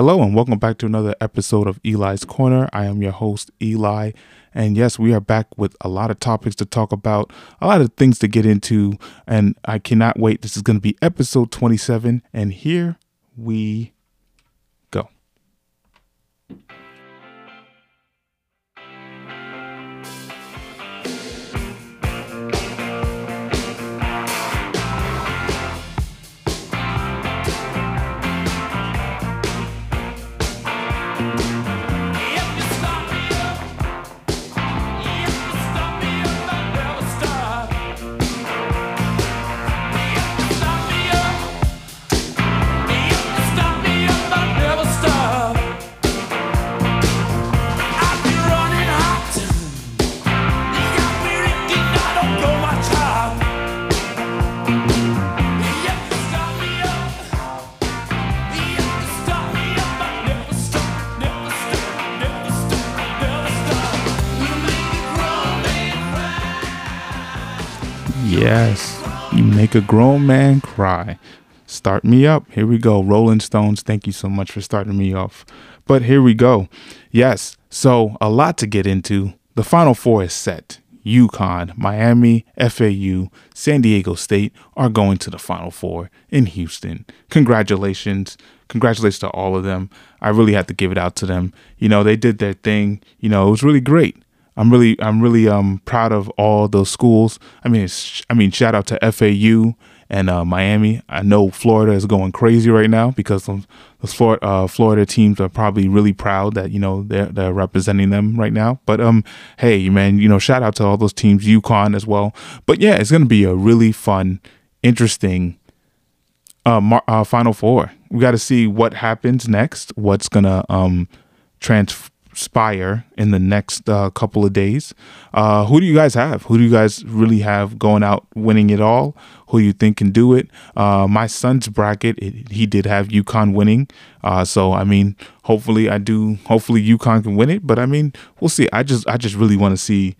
Hello, and welcome back to another episode of Eli's Corner. I am your host, Eli. And yes, we are back with a lot of topics to talk about, a lot of things to get into. And I cannot wait. This is going to be episode 27. And here we Yes, you make a grown man cry. Start me up. Here we go. Rolling Stones, thank you so much for starting me off. But here we go. Yes, so a lot to get into. The Final Four is set. UConn, Miami, FAU, San Diego State are going to the Final Four in Houston. Congratulations. Congratulations to all of them. I really had to give it out to them. You know, they did their thing. You know, it was really great. I'm really I'm really um proud of all those schools. I mean, I mean, shout out to FAU and uh, Miami. I know Florida is going crazy right now because the Florida uh, Florida teams are probably really proud that you know they're they're representing them right now. But um, hey man, you know, shout out to all those teams, UConn as well. But yeah, it's gonna be a really fun, interesting uh, mar- uh Final Four. We got to see what happens next. What's gonna um trans Spire in the next uh, couple of days. Uh, who do you guys have? Who do you guys really have going out winning it all? Who you think can do it? Uh, my son's bracket, it, he did have UConn winning. Uh, so I mean, hopefully I do. Hopefully UConn can win it. But I mean, we'll see. I just I just really want to see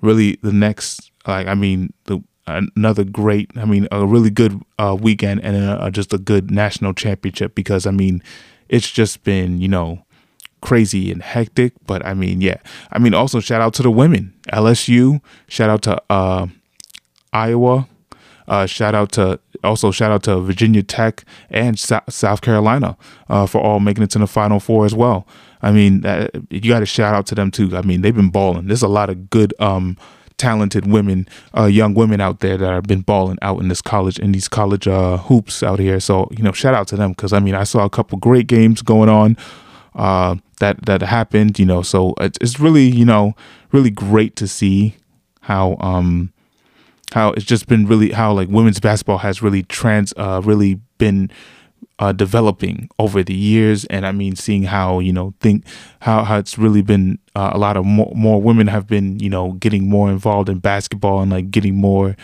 really the next. Like I mean the another great. I mean a really good uh, weekend and a, just a good national championship because I mean it's just been you know crazy and hectic. But I mean, yeah. I mean, also shout out to the women. LSU. Shout out to uh, Iowa. Uh, shout out to also shout out to Virginia Tech and South Carolina uh, for all making it to the Final Four as well. I mean, you got to shout out to them too. I mean, they've been balling. There's a lot of good, um, talented women, uh, young women out there that have been balling out in this college in these college uh, hoops out here. So you know, shout out to them because I mean, I saw a couple great games going on uh, that that happened. You know, so it's, it's really you know really great to see how um how it's just been really how like women's basketball has really trans uh really been uh, developing over the years and i mean seeing how you know think how, how it's really been uh, a lot of more, more women have been you know getting more involved in basketball and like getting more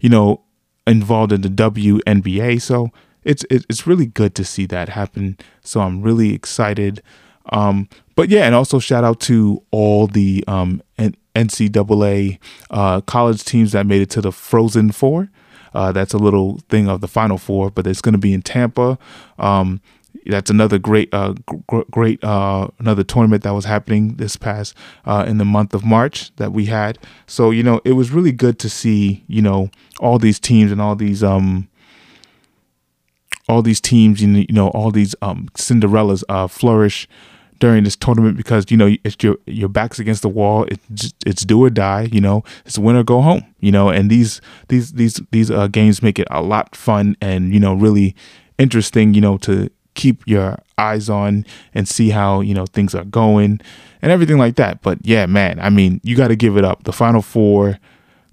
you know involved in the WNBA so it's it's really good to see that happen. So I'm really excited. Um, but yeah, and also shout out to all the um, NCAA uh, college teams that made it to the Frozen Four. Uh, that's a little thing of the Final Four, but it's going to be in Tampa. Um, that's another great, uh, gr- great, uh, another tournament that was happening this past uh, in the month of March that we had. So you know, it was really good to see you know all these teams and all these um all these teams, you know, all these um, Cinderellas uh, flourish during this tournament because you know it's your your back's against the wall. It's it's do or die. You know, it's win or go home. You know, and these these these these uh, games make it a lot fun and you know really interesting. You know, to keep your eyes on and see how you know things are going and everything like that. But yeah, man, I mean, you got to give it up. The final four,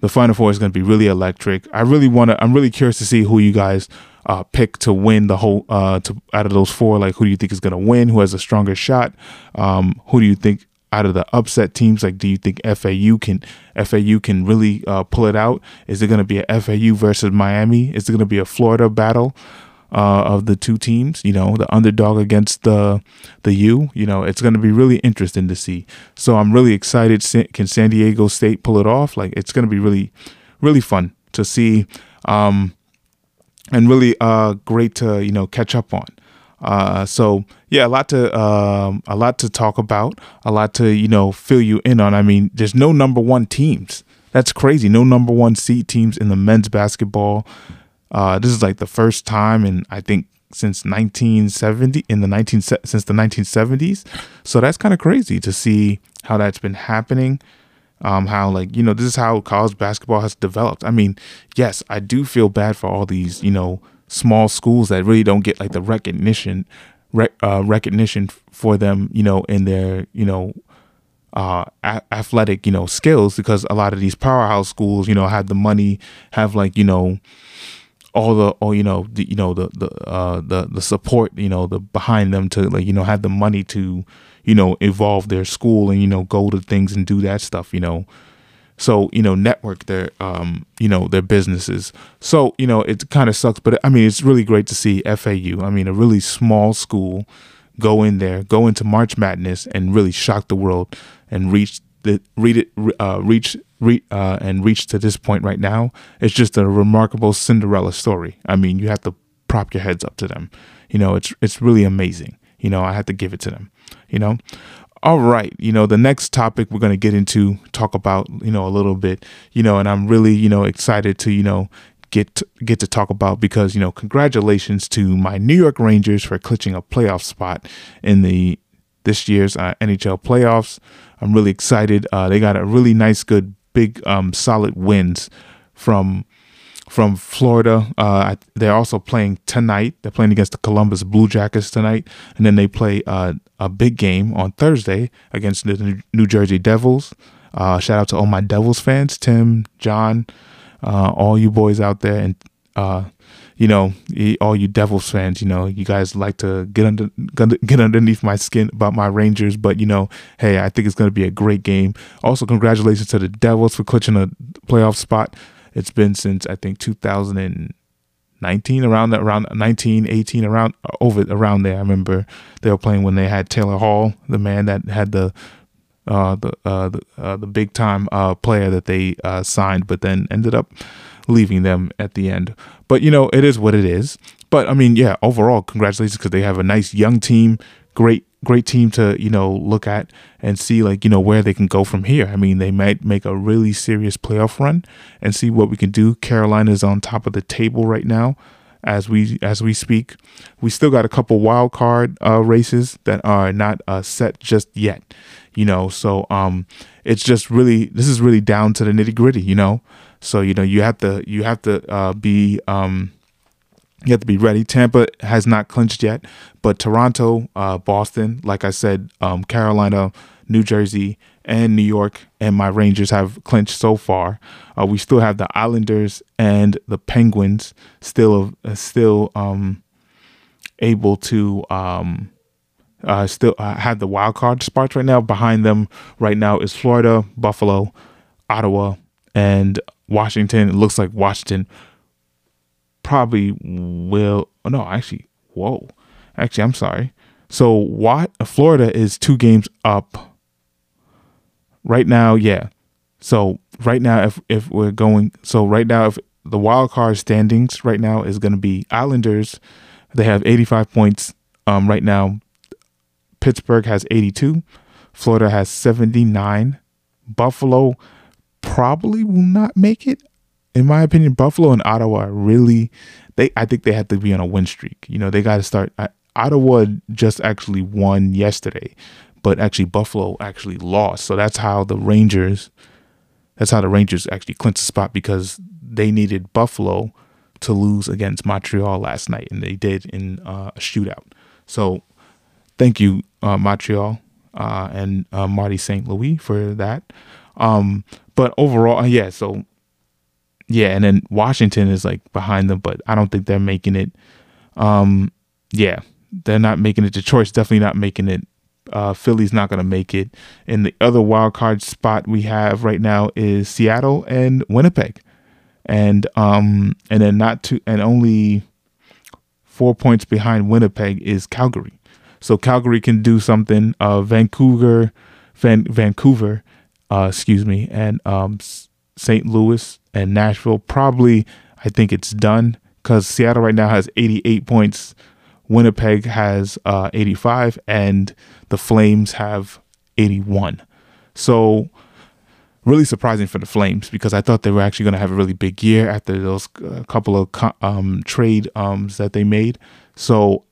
the final four is going to be really electric. I really want to. I'm really curious to see who you guys uh, pick to win the whole uh, to out of those four? Like, who do you think is going to win? Who has a stronger shot? Um, who do you think out of the upset teams? Like, do you think FAU can FAU can really uh, pull it out? Is it going to be a FAU versus Miami? Is it going to be a Florida battle? Uh, of the two teams, you know, the underdog against the the U, you know, it's going to be really interesting to see. So I'm really excited. Can San Diego State pull it off? Like, it's going to be really, really fun to see. Um, and really uh, great to you know catch up on. Uh, so yeah, a lot to um, a lot to talk about, a lot to you know fill you in on. I mean, there's no number one teams. That's crazy. No number one seed teams in the men's basketball. Uh, this is like the first time and I think since 1970 in the 19 since the 1970s. So that's kind of crazy to see how that's been happening. Um, how like you know this is how college basketball has developed. I mean, yes, I do feel bad for all these you know small schools that really don't get like the recognition rec- uh, recognition for them you know in their you know uh, a- athletic you know skills because a lot of these powerhouse schools you know have the money have like you know all the or you know the you know the the uh the the support you know the behind them to like you know have the money to you know evolve their school and you know go to things and do that stuff you know. So you know network their um you know their businesses. So you know it kind of sucks but i mean it's really great to see fau i mean a really small school go in there go into march madness and really shock the world and reach the read it uh, reach re, uh, and reach to this point right now. It's just a remarkable cinderella story. I mean you have to prop your heads up to them. You know it's it's really amazing. You know i have to give it to them you know all right, you know, the next topic we're going to get into, talk about, you know, a little bit, you know, and I'm really, you know, excited to, you know, get to, get to talk about because, you know, congratulations to my New York Rangers for clinching a playoff spot in the this year's uh, NHL playoffs. I'm really excited. Uh, they got a really nice, good, big, um, solid wins from from Florida. Uh, they're also playing tonight. They're playing against the Columbus Blue Jackets tonight, and then they play uh, a big game on Thursday against the New Jersey Devils. Uh, shout out to all my Devils fans, Tim, John, uh, all you boys out there, and uh, you know, all you Devils fans. You know, you guys like to get under get underneath my skin about my Rangers, but you know, hey, I think it's going to be a great game. Also, congratulations to the Devils for clinching a playoff spot. It's been since I think 2019, around around 19, 18, around uh, over around there. I remember they were playing when they had Taylor Hall, the man that had the uh, the uh, the, uh, the big time uh, player that they uh, signed, but then ended up leaving them at the end. But you know, it is what it is. But I mean, yeah, overall, congratulations because they have a nice young team, great great team to you know look at and see like you know where they can go from here. I mean, they might make a really serious playoff run and see what we can do. Carolina is on top of the table right now as we as we speak. We still got a couple wild card uh, races that are not uh, set just yet. You know, so um, it's just really this is really down to the nitty gritty. You know, so you know you have to you have to uh, be um, you have to be ready. Tampa has not clinched yet, but Toronto, uh, Boston, like I said, um, Carolina, New Jersey, and New York, and my Rangers have clinched so far. Uh, we still have the Islanders and the Penguins still uh, still um, able to um, uh, still uh, have the wild card spots right now. Behind them right now is Florida, Buffalo, Ottawa, and Washington. It looks like Washington probably will. Oh, no, actually, whoa. Actually, I'm sorry. So what? Florida is two games up right now. Yeah. So right now, if if we're going, so right now, if the wild card standings right now is going to be Islanders, they have 85 points. Um, right now, Pittsburgh has 82, Florida has 79, Buffalo probably will not make it in my opinion, Buffalo and Ottawa really they. I think they have to be on a win streak. You know, they got to start. Ottawa just actually won yesterday, but actually Buffalo actually lost. So that's how the Rangers. That's how the Rangers actually clinched the spot because they needed Buffalo to lose against Montreal last night, and they did in uh, a shootout. So thank you, uh, Montreal uh, and uh, Marty St. Louis for that. Um, but overall, yeah. So yeah, and then Washington is like behind them, but I don't think they're making it. Um, yeah, they're not making it. Detroit's definitely not making it. Uh, Philly's not going to make it. And the other wild card spot we have right now is Seattle and Winnipeg, and um, and then not to and only four points behind Winnipeg is Calgary. So Calgary can do something. Uh, Vancouver, Van, Vancouver, uh, excuse me, and um, St. Louis and Nashville. Probably, I think it's done because Seattle right now has 88 points, Winnipeg has uh, 85, and the Flames have 81. So really surprising for the Flames because I thought they were actually going to have a really big year after those uh, couple of um, trade ums that they made. So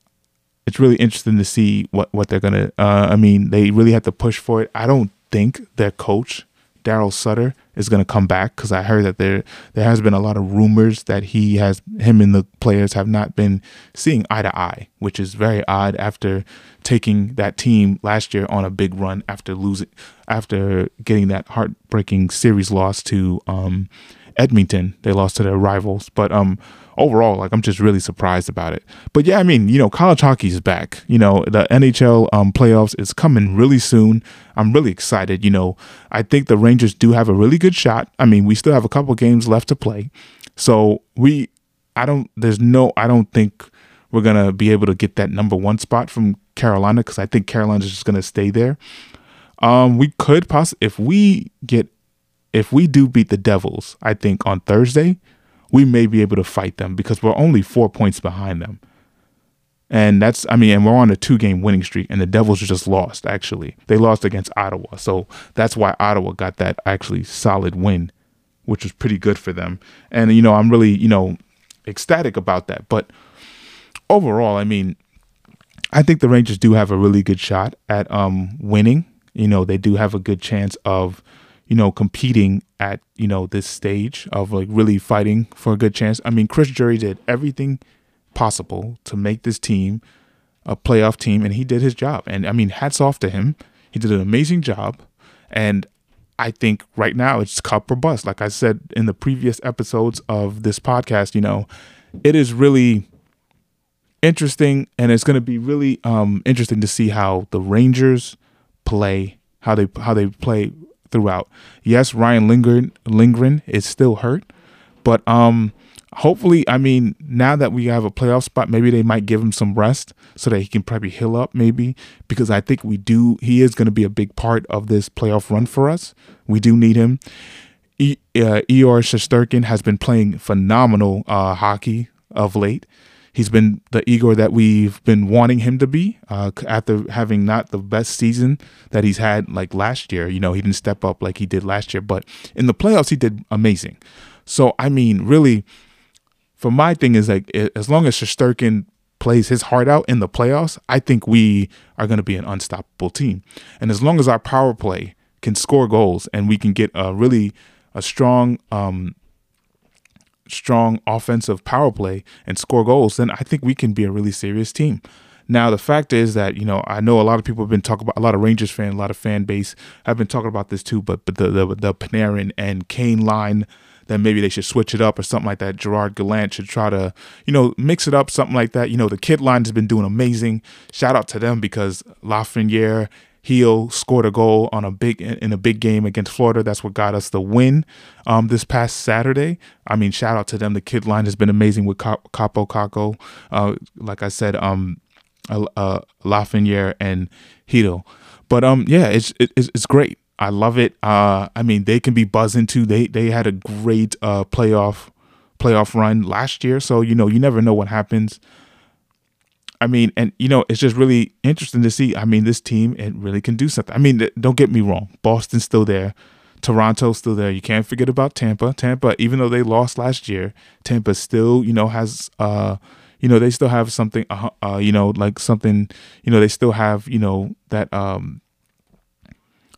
it's really interesting to see what what they're gonna. Uh, I mean, they really have to push for it. I don't think their coach Daryl Sutter is going to come back because I heard that there there has been a lot of rumors that he has him and the players have not been seeing eye to eye, which is very odd after taking that team last year on a big run after losing after getting that heartbreaking series loss to um, Edmonton. They lost to their rivals, but um overall, like I'm just really surprised about it. But yeah, I mean, you know, college hockey is back. You know, the NHL um, playoffs is coming really soon. I'm really excited. You know, I think the Rangers do have a really good shot. I mean, we still have a couple games left to play, so we, I don't, there's no, I don't think we're gonna be able to get that number one spot from Carolina because I think Carolina's just gonna stay there. Um, we could possibly if we get if we do beat the Devils, I think on Thursday, we may be able to fight them because we're only four points behind them. And that's, I mean, and we're on a two game winning streak, and the Devils just lost, actually. They lost against Ottawa. So that's why Ottawa got that actually solid win, which was pretty good for them. And, you know, I'm really, you know, ecstatic about that. But overall, I mean, I think the Rangers do have a really good shot at um, winning. You know, they do have a good chance of, you know, competing at, you know, this stage of like really fighting for a good chance. I mean, Chris Drury did everything possible to make this team a playoff team and he did his job. And I mean, hats off to him. He did an amazing job. And I think right now it's cup or bust. Like I said in the previous episodes of this podcast, you know, it is really interesting and it's going to be really um, interesting to see how the Rangers play, how they how they play throughout. Yes, Ryan Lindgren Lindgren is still hurt, but um hopefully, I mean, now that we have a playoff spot, maybe they might give him some rest so that he can probably heal up, maybe because I think we do. He is going to be a big part of this playoff run for us. We do need him. E, uh, Igor Shesterkin has been playing phenomenal uh, hockey of late. He's been the Igor that we've been wanting him to be uh, after having not the best season that he's had like last year. You know, he didn't step up like he did last year, but in the playoffs, he did amazing. So, I mean, really, for my thing is like, as long as Shesterkin plays his heart out in the playoffs, I think we are going to be an unstoppable team. And as long as our power play can score goals and we can get a really a strong um, strong offensive power play and score goals, then I think we can be a really serious team. Now, the fact is that, you know, I know a lot of people have been talking about, a lot of Rangers fan, a lot of fan base have been talking about this too, but, but the, the, the Panarin and Kane line, that maybe they should switch it up or something like that. Gerard Gallant should try to, you know, mix it up, something like that. You know, the kid line has been doing amazing. Shout out to them because Lafreniere Heel scored a goal on a big in a big game against Florida. That's what got us the win um, this past Saturday. I mean, shout out to them. The kid line has been amazing with Kaapo Kakko. Uh, like I said, um, uh, uh, Lafreniere and Chytil. But um, yeah, it's it's it's great. I love it. Uh, I mean, they can be buzzing too. They they had a great uh playoff playoff run last year, so you know you never know what happens. I mean, and you know, it's just really interesting to see. I mean, this team it really can do something. I mean, don't get me wrong, Boston's still there, Toronto's still there. You can't forget about Tampa. Tampa, even though they lost last year, Tampa still, you know, has uh, you know, they still have something, uh, uh you know, like something, you know, they still have, you know, that um,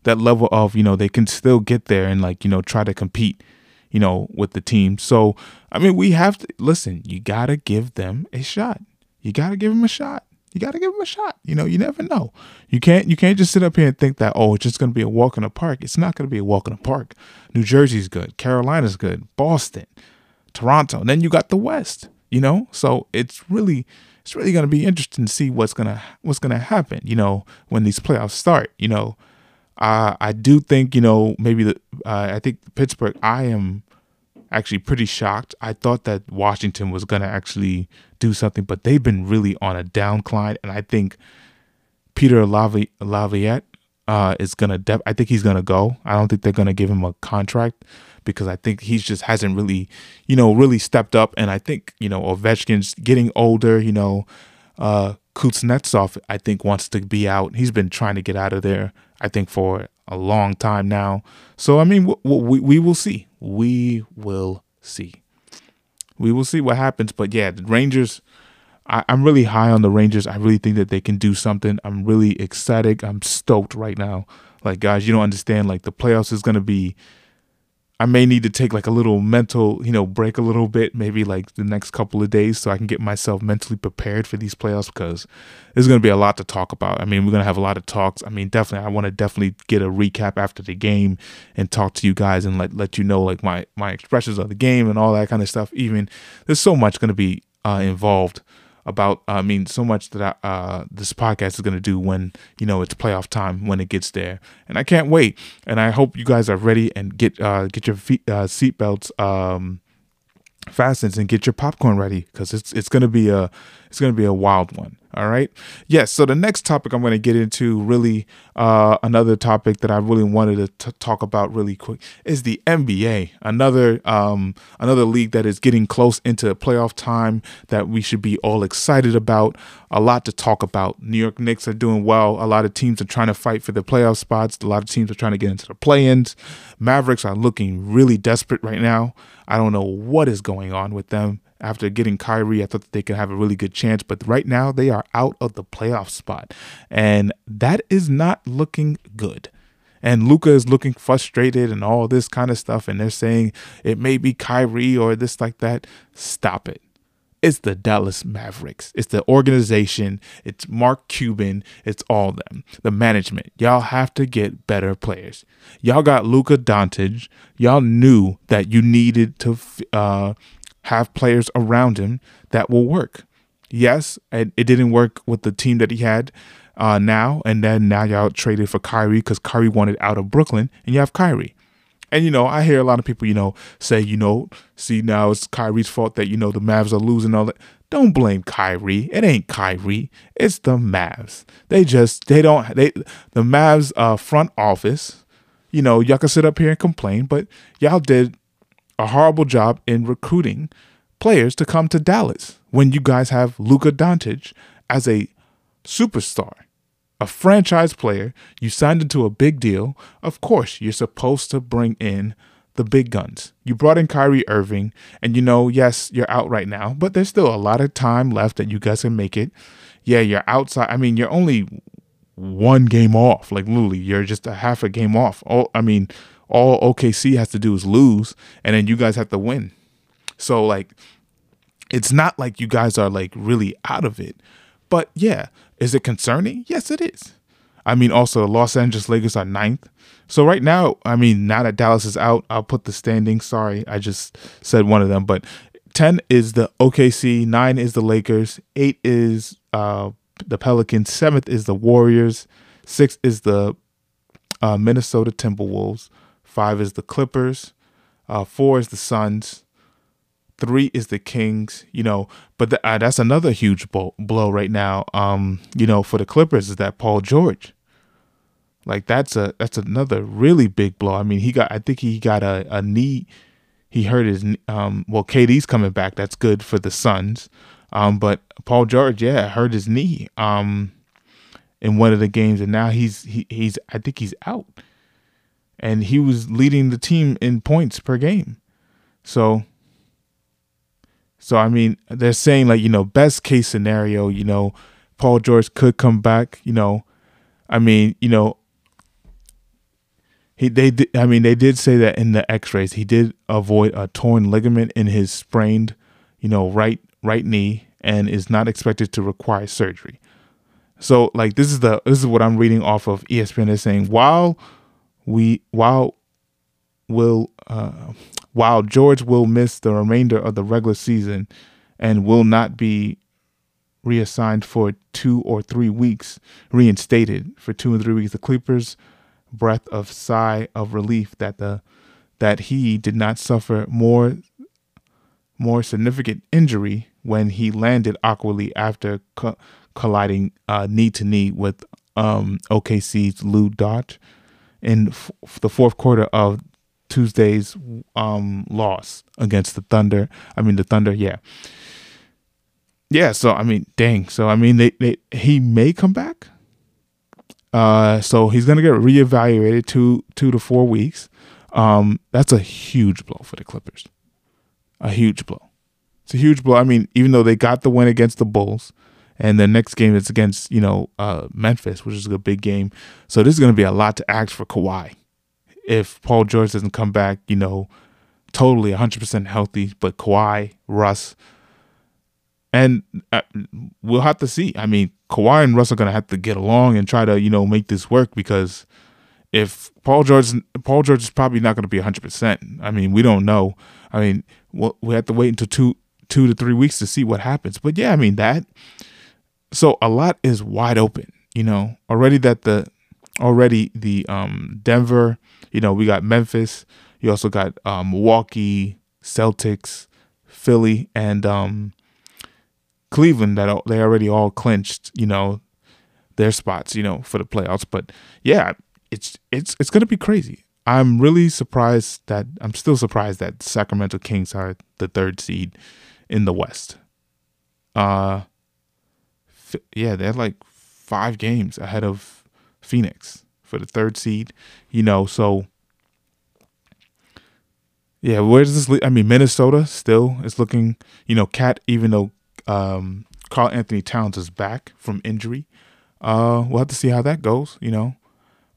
that level of, you know, they can still get there and like, you know, try to compete, you know, with the team. So, I mean, we have to listen. You gotta give them a shot you got to give him a shot. You got to give him a shot. You know, you never know. You can't you can't just sit up here and think that oh, it's just going to be a walk in the park. It's not going to be a walk in the park. New Jersey's good, Carolina's good, Boston, Toronto. And then you got the West, you know? So it's really it's really going to be interesting to see what's going to what's going to happen, you know, when these playoffs start, you know. Uh, I do think, you know, maybe the uh, I think Pittsburgh I am actually pretty shocked. I thought that Washington was going to actually do something, but they've been really on a downcline. And I think Peter Lavi- Laviolette uh, is going to, def- I think he's going to go. I don't think they're going to give him a contract because I think he just hasn't really, you know, really stepped up. And I think, you know, Ovechkin's getting older, you know, Uh, Kuznetsov, I think, wants to be out. He's been trying to get out of there, I think, for a long time now. So, I mean, we, we, will see. We will see. We will see what happens. But yeah, the Rangers, I, I'm really high on the Rangers. I really think that they can do something. I'm really excited. I'm stoked right now. Like, guys, you don't understand. Like, the playoffs is going to be I may need to take like a little mental, you know, break a little bit, maybe like the next couple of days so I can get myself mentally prepared for these playoffs because there's going to be a lot to talk about. I mean, we're going to have a lot of talks. I mean, definitely I want to definitely get a recap after the game and talk to you guys and let let you know like my my expressions of the game and all that kind of stuff. Even there's so much going to be uh, involved about I mean so much that I, uh, this podcast is going to do when you know it's playoff time when it gets there, and I can't wait. And I hope you guys are ready and get uh, get your feet uh, seatbelts um, fastened and get your popcorn ready because it's it's going to be a it's going to be a wild one. All right. Yes. So the next topic I'm going to get into really uh, another topic that I really wanted to t- talk about really quick is the NBA. Another um, another league that is getting close into playoff time that we should be all excited about. A lot to talk about. New York Knicks are doing well. A lot of teams are trying to fight for the playoff spots. A lot of teams are trying to get into the play-ins. Mavericks are looking really desperate right now. I don't know what is going on with them after getting Kyrie, I thought that they could have a really good chance, but right now they are out of the playoff spot, and that is not looking good. And Luka is looking frustrated and all this kind of stuff, and they're saying it may be Kyrie or this like that. Stop it. It's the Dallas Mavericks. It's the organization. It's Mark Cuban. It's all them. The management. Y'all have to get better players. Y'all got Luka Doncic. Y'all knew that you needed to uh, have players around him that will work. Yes, it, it didn't work with the team that he had uh, now, and then now y'all traded for Kyrie because Kyrie wanted out of Brooklyn, and you have Kyrie. And you know, I hear a lot of people, you know, say, you know, see now it's Kyrie's fault that you know the Mavs are losing all that. Don't blame Kyrie. It ain't Kyrie. It's the Mavs. They just they don't they the Mavs uh, front office. You know, y'all can sit up here and complain, but y'all did a horrible job in recruiting players to come to Dallas when you guys have Luka Doncic as a superstar, a franchise player. You signed into a big deal. Of course, you're supposed to bring in the big guns. You brought in Kyrie Irving, and you know, yes, you're out right now, but there's still a lot of time left that you guys can make it. Yeah, you're outside. I mean, you're only one game off. Like literally, you're just a half a game off. Oh, I mean, all OKC has to do is lose, and then you guys have to win. So like, it's not like you guys are like really out of it. But yeah, is it concerning? Yes, it is. I mean, also the Los Angeles Lakers are ninth. So right now, I mean, now that Dallas is out, I'll put the standings. Sorry, I just said one of them, but 10 is the OKC, 9 is the Lakers, 8 is uh, the Pelicans, 7th is the Warriors, 6 is the uh, Minnesota Timberwolves, Five is the Clippers. Uh, four is the Suns. Three is the Kings. You know, but the, uh, that's another huge blow, blow right now. Um, you know, for the Clippers is that Paul George. Like that's a that's another really big blow. I mean, he got I think he got a, a knee. He hurt his um. Well, KD's coming back. That's good for the Suns. Um, but Paul George, yeah, hurt his knee. Um, in one of the games, and now he's he, he's I think he's out and he was leading the team in points per game. So so I mean, they're saying like, you know, best case scenario, you know, Paul George could come back, you know. I mean, you know, he they did, I mean, they did say that in the x-rays he did avoid a torn ligament in his sprained, you know, right right knee and is not expected to require surgery. So like this is the this is what I'm reading off of ESPN is saying while we while will uh, while George will miss the remainder of the regular season and will not be reassigned for two or three weeks, reinstated for two and three weeks. The Clippers' breath of sigh of relief that the that he did not suffer more more significant injury when he landed awkwardly after co- colliding uh, knee to knee with um, OKC's Lu Dort in f- the fourth quarter of Tuesday's um, loss against the Thunder. I mean, the Thunder, yeah. yeah, so I mean, dang. So I mean, they, they he may come back. Uh, so he's gonna get reevaluated two two to four weeks. Um, that's a huge blow for the Clippers. A huge blow. It's a huge blow. I mean, even though they got the win against the Bulls, and the next game is against you know uh, Memphis, which is a big game. So this is going to be a lot to ask for Kawhi. If Paul George doesn't come back, you know, totally 100% healthy, but Kawhi, Russ, and uh, we'll have to see. I mean, Kawhi and Russ are going to have to get along and try to you know make this work because if Paul George Paul George is probably not going to be 100%. I mean, we don't know. I mean, we'll, we have to wait until two two to three weeks to see what happens. But yeah, I mean that so a lot is wide open, you know, already that the already the um Denver, you know, we got Memphis, you also got um, Milwaukee, Celtics, Philly, and um Cleveland that they already all clinched, you know, their spots, you know, for the playoffs. But yeah, it's it's it's gonna be crazy. I'm really surprised that I'm still surprised that Sacramento Kings are the third seed in the West. Uh yeah, they're like five games ahead of Phoenix for the third seed. You know, so yeah, where does this? lead? I mean, Minnesota still is looking. You know, Cat even though um, Karl-Anthony Towns is back from injury, uh, we'll have to see how that goes. You know,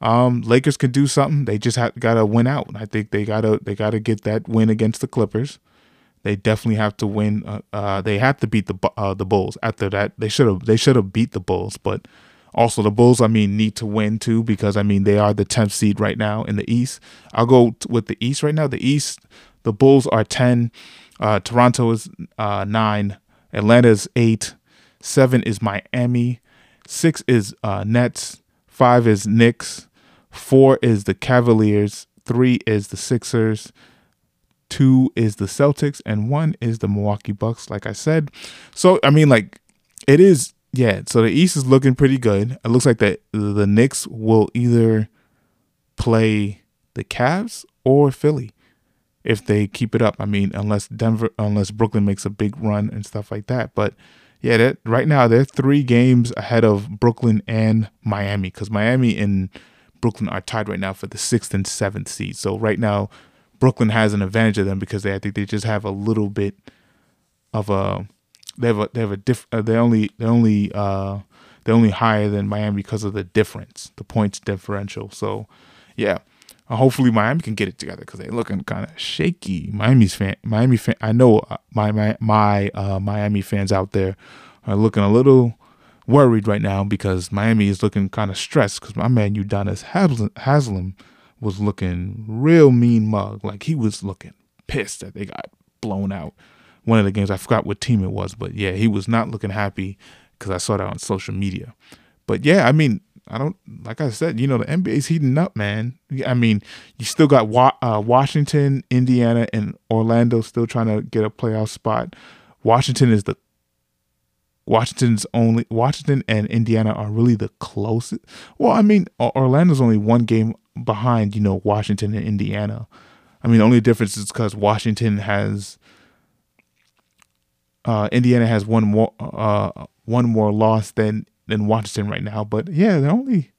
um, Lakers can do something. They just have got to win out. I think they gotta they gotta get that win against the Clippers. They definitely have to win. Uh, uh, they have to beat the uh, the Bulls. After that, they should have they should have beat the Bulls, but also the Bulls. I mean, need to win too because I mean they are the tenth seed right now in the East. I'll go with the East right now. The East, the Bulls are ten. Uh, Toronto is uh, nine. Atlanta is eight. Seven is Miami. Six is uh, Nets. Five is Knicks. Four is the Cavaliers. Three is the Sixers two is the Celtics, and one is the Milwaukee Bucks, like I said. So, I mean, like, it is, yeah. So the East is looking pretty good. It looks like the, the Knicks will either play the Cavs or Philly if they keep it up. I mean, unless Denver, unless Brooklyn makes a big run and stuff like that. But yeah, that right now they're three games ahead of Brooklyn and Miami because Miami and Brooklyn are tied right now for the sixth and seventh seed. So right now Brooklyn has an advantage of them because they I think they just have a little bit of a they have a they have a diff uh, they only they only uh they're only higher than Miami because of the difference, the points differential. So yeah, uh, hopefully Miami can get it together because they're looking kind of shaky. Miami's fan, Miami fan. I know uh, my my my uh, Miami fans out there are looking a little worried right now because Miami is looking kind of stressed because my man Udonis Haslem was looking real mean mug. Like he was looking pissed that they got blown out. One of the games, I forgot what team it was, but yeah, he was not looking happy because I saw that on social media. But yeah, I mean, I don't like I said, you know, the NBA's heating up, man. I mean, you still got uh, Washington, Indiana, and Orlando still trying to get a playoff spot. Washington is the Washington's only Washington and Indiana are really the closest. Well, I mean, Orlando's only one game behind, you know, Washington and Indiana. I mean, the only difference is because Washington has, uh, Indiana has one more, uh, one more loss than than Washington right now. But yeah, they're only.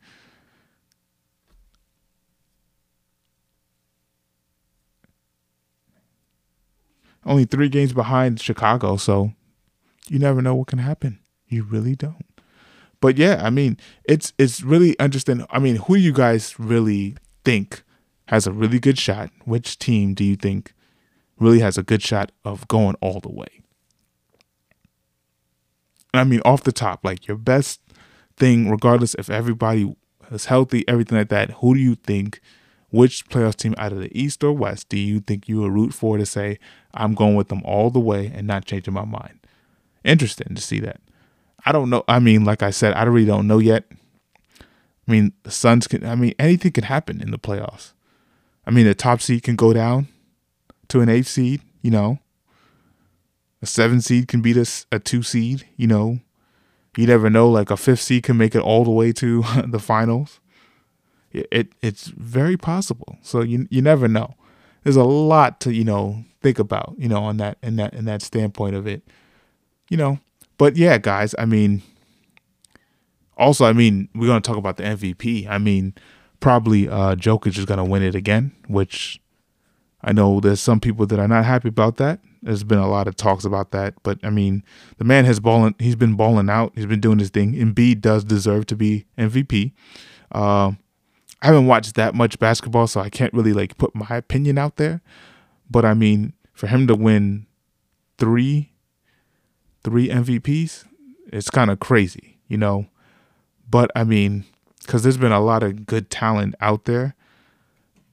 Only three games behind Chicago, so you never know what can happen. You really don't. But yeah, I mean, it's it's really interesting. I mean, who you guys really think has a really good shot? Which team do you think really has a good shot of going all the way? I mean, off the top, like your best thing, regardless if everybody is healthy, everything like that, who do you think, which playoff team out of the East or West do you think you would root for to say, I'm going with them all the way and not changing my mind? Interesting to see that. I don't know. I mean, like I said, I really don't know yet. I mean, the Suns can. I mean, anything can happen in the playoffs. I mean, the top seed can go down to an eighth seed. You know, a seven seed can beat us a two seed. You know, you never know. Like a fifth seed can make it all the way to the finals. It, it it's very possible. So you you never know. There's a lot to you know think about. You know, on that in that in that standpoint of it. You know, but yeah, guys, I mean, also, I mean, we're gonna talk about the MVP. I mean, probably uh Jokic is gonna win it again, which I know there's some people that are not happy about that. There's been a lot of talks about that, but I mean, the man has balling. He's been balling out. He's been doing his thing. Embiid does deserve to be MVP. Uh, I haven't watched that much basketball, so I can't really like put my opinion out there. But I mean, for him to win three, three MVPs, it's kind of crazy, you know. But I mean, because there's been a lot of good talent out there,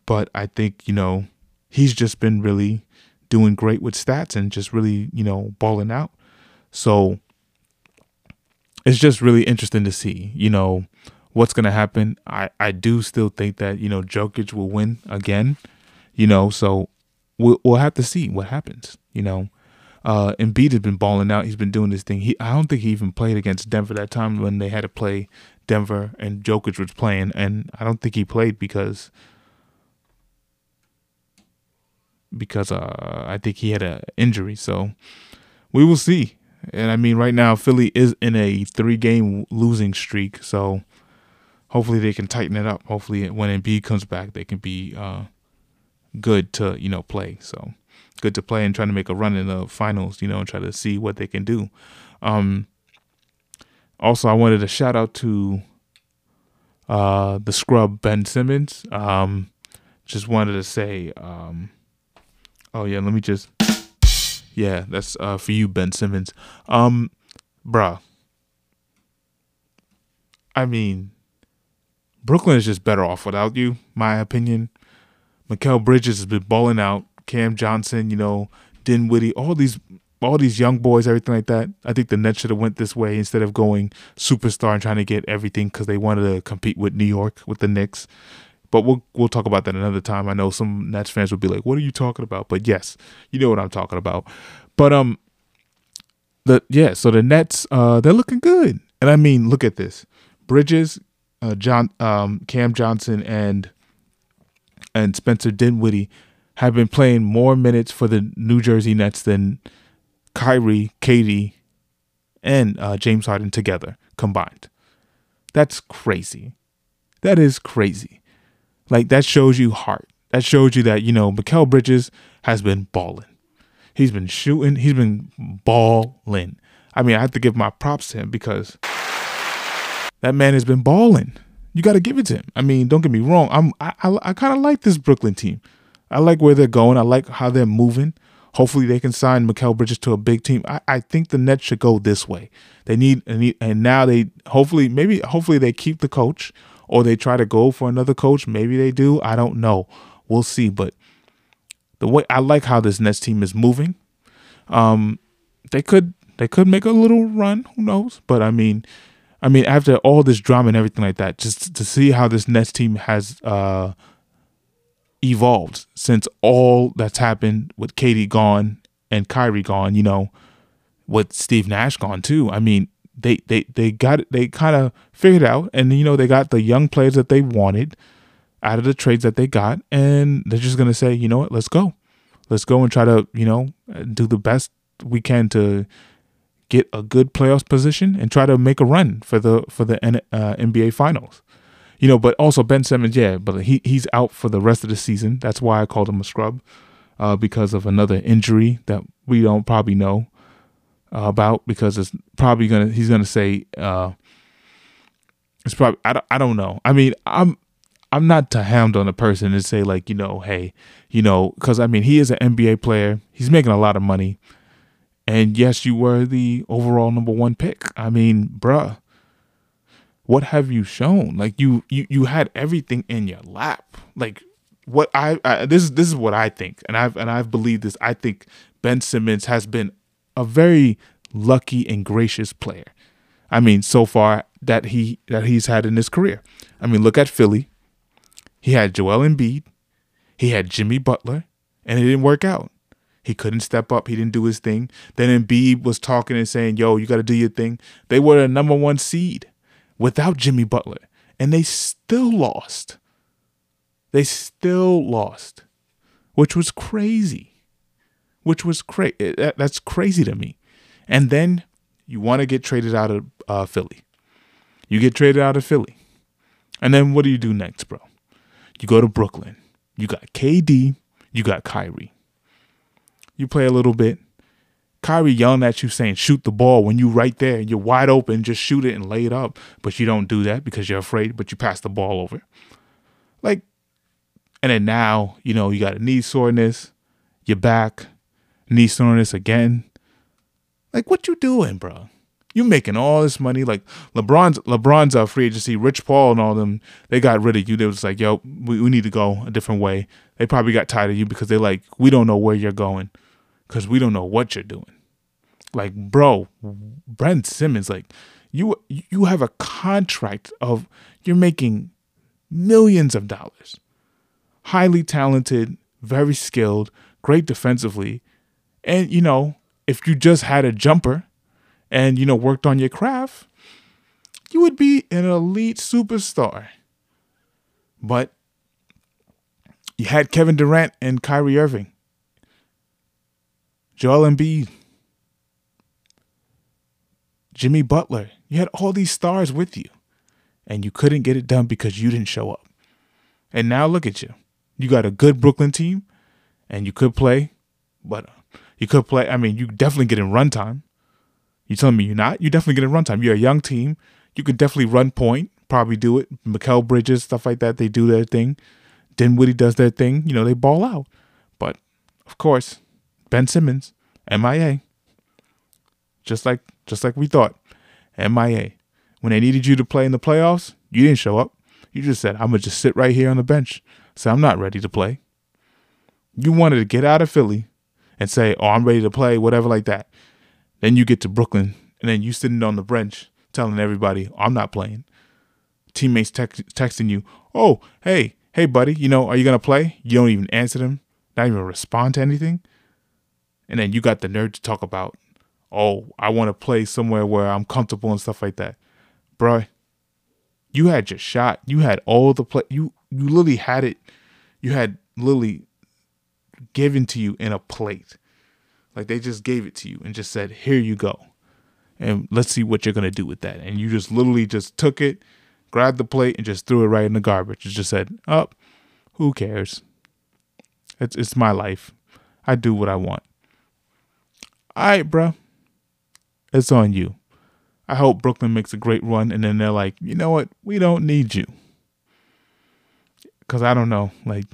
but I think you know he's just been really doing great with stats and just really, you know, balling out. So it's just really interesting to see, you know, what's going to happen. I, I do still think that, you know, Jokic will win again, you know, so we'll, we'll have to see what happens, you know. Uh, Embiid has been balling out. He's been doing this thing. He, I don't think he even played against Denver that time when they had to play Denver and Jokic was playing, and I don't think he played because because uh, I think he had an injury. So we will see. And I mean, right now Philly is in a three-game losing streak. So hopefully they can tighten it up. Hopefully when Embiid comes back, they can be uh, good to you know play. So good to play and trying to make a run in the finals. You know, and try to see what they can do. Um, also, I wanted to shout out to uh, the scrub Ben Simmons. Um, just wanted to say. Um, Oh yeah, let me just Yeah, that's uh for you, Ben Simmons. Um bruh. I mean Brooklyn is just better off without you, my opinion. Mikal Bridges has been balling out. Cam Johnson, you know, Dinwiddie, all these all these young boys, everything like that. I think the Nets should have went this way instead of going superstar and trying to get everything because they wanted to compete with New York with the Knicks. But we'll we'll talk about that another time. I know some Nets fans will be like, "What are you talking about?" But yes, you know what I'm talking about. But um, the yeah, so the Nets uh they're looking good, and I mean, look at this: Bridges, uh, John, um, Cam Johnson, and and Spencer Dinwiddie have been playing more minutes for the New Jersey Nets than Kyrie, KD, and uh, James Harden together combined. That's crazy. That is crazy. Like that shows you heart. That shows you that, you know, Mikal Bridges has been balling. He's been shooting, he's been balling. I mean, I have to give my props to him because that man has been balling. You got to give it to him. I mean, don't get me wrong. I'm I I, I kind of like this Brooklyn team. I like where they're going. I like how they're moving. Hopefully, they can sign Mikal Bridges to a big team. I, I think the Nets should go this way. They need, and now they hopefully maybe hopefully they keep the coach or they try to go for another coach. Maybe they do. I don't know. We'll see. But the way I like how this Nets team is moving. Um, they could they could make a little run. Who knows? But I mean, I mean, after all this drama and everything like that, just to see how this Nets team has uh, evolved since all that's happened with KD gone and Kyrie gone. You know, with Steve Nash gone too. I mean, they they they got it. They kind of figured out, and you know they got the young players that they wanted out of the trades that they got, and they're just gonna say, you know what, let's go, let's go and try to you know do the best we can to get a good playoffs position and try to make a run for the for the uh, NBA Finals. You know, but also Ben Simmons, yeah, but he he's out for the rest of the season. That's why I called him a scrub, uh, because of another injury that we don't probably know uh, about because it's probably gonna he's gonna say uh, it's probably I don't, I don't know. I mean I'm I'm not to hound on a person and say like you know hey you know because I mean he is an NBA player he's making a lot of money and yes you were the overall number one pick I mean bruh what have you shown like you you you had everything in your lap like what I, I this is this is what I think and I've and I've believed this I think Ben Simmons has been a very lucky and gracious player. I mean, so far that he that he's had in his career. I mean, look at Philly. He had Joel Embiid, he had Jimmy Butler, and it didn't work out. He couldn't step up. He didn't do his thing. Then Embiid was talking and saying, "Yo, you got to do your thing." They were the number one seed without Jimmy Butler, and they still lost. They still lost, which was crazy which was crazy. That, that's crazy to me. And then you want to get traded out of uh, Philly. You get traded out of Philly. And then what do you do next, bro? You go to Brooklyn. You got KD, you got Kyrie. You play a little bit. Kyrie yelling at you saying, shoot the ball when you right there and you're wide open, just shoot it and lay it up. But you don't do that because you're afraid, but you pass the ball over. Like, and then now, you know, you got a knee soreness, you're back, knee soreness again. Like, what you doing, bro? You making all this money. Like LeBron's LeBron's uh, free agency, Rich Paul and all them, they got rid of you. They was like, yo, we, we need to go a different way. They probably got tired of you because they're like, we don't know where you're going because we don't know what you're doing. Like, bro, Ben Simmons, like, you you have a contract of you're making millions of dollars. Highly talented, very skilled, great defensively. And you know, if you just had a jumper and you know worked on your craft, you would be an elite superstar. But you had Kevin Durant and Kyrie Irving, Joel Embiid, Jimmy Butler. You had all these stars with you, and you couldn't get it done because you didn't show up. And now look at you. You got a good Brooklyn team, and you could play, but uh, you could play. I mean, you definitely get in runtime. You telling me you're not? You definitely get in runtime. You're a young team. You could definitely run point. Probably do it. Mikal Bridges, stuff like that. They do their thing. Dinwiddie does their thing. You know, they ball out. But of course, Ben Simmons, MIA. Just like just like we thought. MIA. When they needed you to play in the playoffs, you didn't show up. You just said, I'm gonna just sit right here on the bench. So I'm not ready to play. You wanted to get out of Philly and say, Oh, I'm ready to play, whatever like that. Then you get to Brooklyn and then you sitting on the bench telling everybody, I'm not playing. Teammates text, texting you, Oh, hey, hey, buddy, you know, are you to play? You don't even answer them, not even respond to anything. And then you got the nerve to talk about, oh, I want to play somewhere where I'm comfortable and stuff like that. Bruh, you had your shot. You had all the play. You, you literally had it. You had literally given to you in a plate. Like they just gave it to you and just said, here you go. And let's see what you're going to do with that. And you just literally just took it grabbed the plate and just threw it right in the garbage. It just said, "Up, oh, who cares? It's it's my life. I do what I want." All right, bro. It's on you. I hope Brooklyn makes a great run, and then they're like, you know what? We don't need you. Cause I don't know. Like,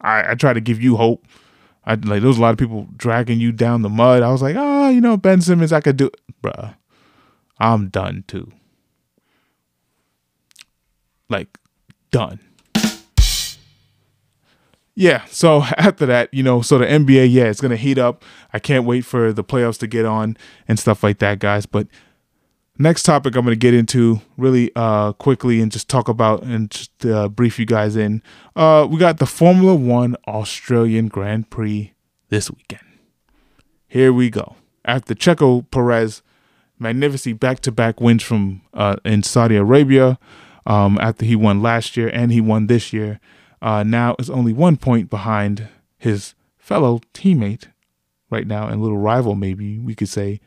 I I try to give you hope. I like there was a lot of people dragging you down the mud. I was like, oh, you know, Ben Simmons, I could do, it. bruh. I'm done too like done. Yeah, so after that, you know, so the NBA, yeah, it's gonna heat up. I can't wait for the playoffs to get on and stuff like that, guys. But next topic I'm gonna get into really uh quickly and just talk about and just uh, brief you guys in. Uh, we got the Formula One Australian Grand Prix this weekend. Here we go. After Checo Perez magnificent back-to-back wins from uh, in Saudi Arabia, um, after he won last year and he won this year. Uh, now is only one point behind his fellow teammate right now and little rival, maybe we could say,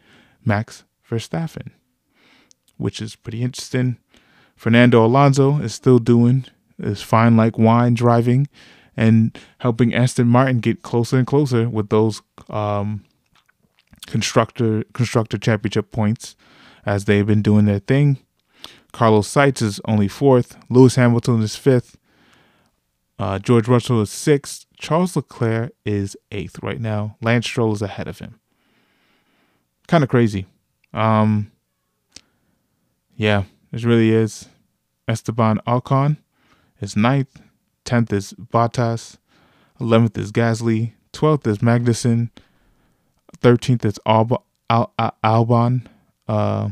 Max Verstappen, which is pretty interesting. Fernando Alonso is still doing is fine like wine driving and helping Aston Martin get closer and closer with those um, constructor constructor championship points as they've been doing their thing. Carlos Sainz is only fourth. Lewis Hamilton is fifth. Uh, George Russell is sixth. Charles Leclerc is eighth right now. Lance Stroll is ahead of him. Kind of crazy. Um, yeah, it really is. Esteban Ocon is ninth. Tenth is Bottas. Eleventh is Gasly. Twelfth is Magnussen. Thirteenth is Alba, Al, Al, Albon. Uh,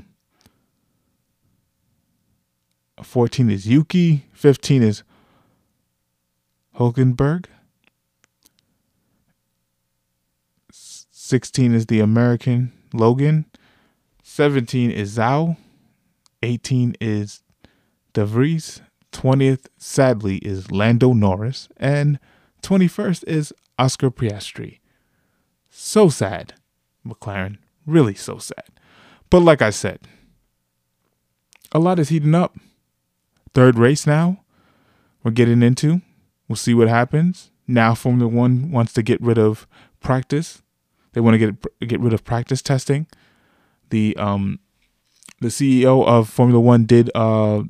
14 is Yuki. 15 is Hulkenberg. 16 is the American Logan. 17 is Zhou. 18 is De Vries. 20th, sadly, is Lando Norris. And 21st is Oscar Piastri. So sad, McLaren. Really so sad. But like I said, a lot is heating up. Third race now, we're getting into. We'll see what happens. Now Formula One wants to get rid of practice. They want to get get rid of practice testing. The um the CEO of Formula One did uh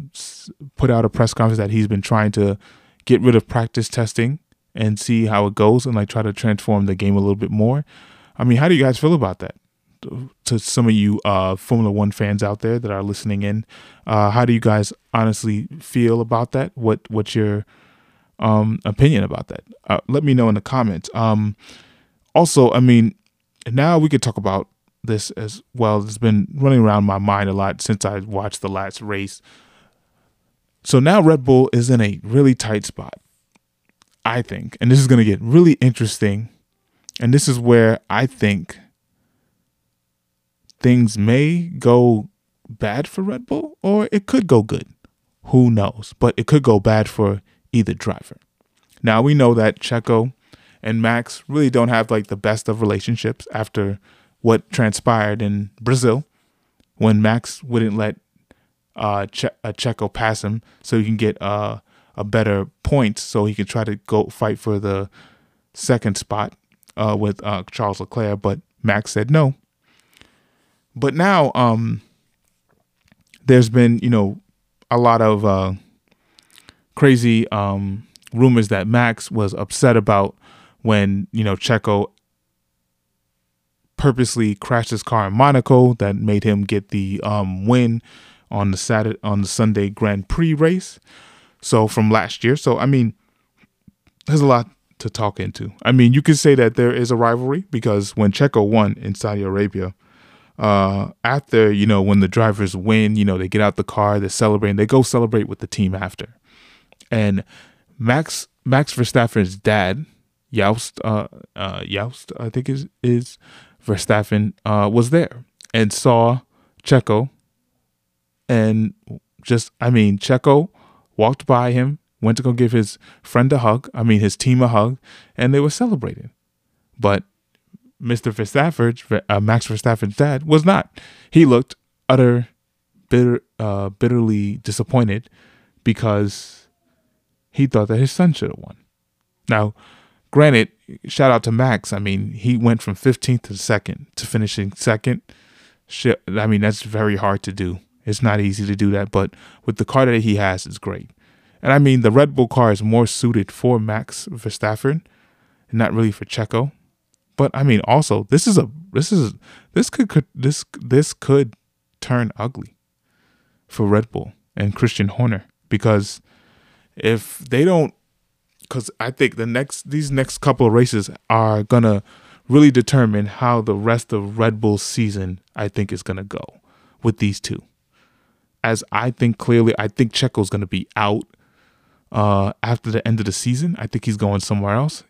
put out a press conference that he's been trying to get rid of practice testing and see how it goes and like try to transform the game a little bit more. I mean, how do you guys feel about that? To some of you uh, Formula One fans out there that are listening in, uh, how do you guys honestly feel about that? What what's your um, opinion about that? Uh, let me know in the comments. Um, also, I mean, now we could talk about this as well. It's been running around my mind a lot since I watched the last race. So now Red Bull is in a really tight spot, I think. And this is going to get really interesting. And this is where I think things may go bad for Red Bull or it could go good. Who knows? But it could go bad for either driver. Now we know that Checo and Max really don't have like the best of relationships after what transpired in Brazil when Max wouldn't let uh, che- uh Checo pass him so he can get uh, a better point so he could try to go fight for the second spot uh, with uh, Charles Leclerc, but Max said no. But now um, there's been, you know, a lot of uh, crazy um, rumors that Max was upset about when, you know, Checo purposely crashed his car in Monaco that made him get the um, win on the Saturday on the Sunday Grand Prix race. So from last year. So I mean, there's a lot to talk into. I mean, you could say that there is a rivalry because when Checo won in Saudi Arabia, uh, after you know when the drivers win, you know they get out the car, they're celebrating, they go celebrate with the team after, and Max Max Verstappen's dad, Joust, uh, uh, Joust, I think is is Verstappen uh, was there and saw Checo and just, I mean, Checo walked by him, went to go give his friend a hug, I mean, his team a hug, and they were celebrating. But Mr. Verstappen, uh, Max Verstappen's dad, was not. He looked utter bitter, uh, bitterly disappointed because he thought that his son should have won. Now, Granted, shout out to Max. I mean, he went from 15th to second to finishing second. I mean, that's very hard to do. It's not easy to do that, but with the car that he has, it's great. And I mean, the Red Bull car is more suited for Max Verstappen, not really for Checo. But I mean, also, this is a this is this could, could this this could turn ugly for Red Bull and Christian Horner because if they don't because I think the next these next couple of races are gonna really determine how the rest of Red Bull's season I think is gonna go with these two. As I think clearly, I think Checo's gonna be out uh, after the end of the season. I think he's going somewhere else.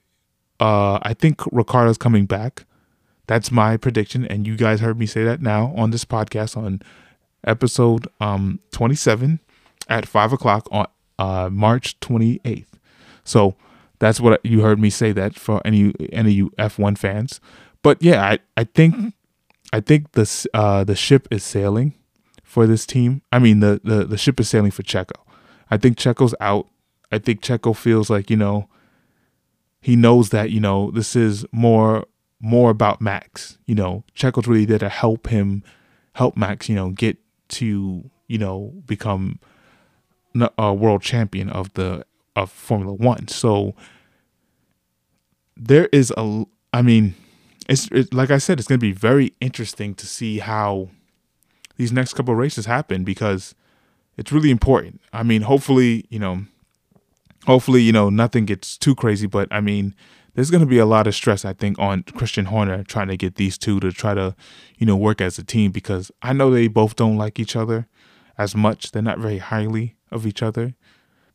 Uh, I think Ricciardo's coming back. That's my prediction, and you guys heard me say that now on this podcast on episode um 27 at five o'clock on uh, March 28th. So that's what you heard me say that for any any you F1 fans. But yeah, I, I think I think the uh, the ship is sailing for this team. I mean the, the the ship is sailing for Checo. I think Checo's out. I think Checo feels like, you know, he knows that, you know, this is more more about Max. You know, Checo's really there to help him help Max, you know, get to, you know, become a uh, world champion of the of Formula One. So there is a, I mean, it's it, like I said, it's going to be very interesting to see how these next couple races happen because it's really important. I mean, hopefully, you know, hopefully, you know, nothing gets too crazy, but I mean, there's going to be a lot of stress, I think, on Christian Horner trying to get these two to try to, you know, work as a team because I know they both don't like each other as much. They're not very highly of each other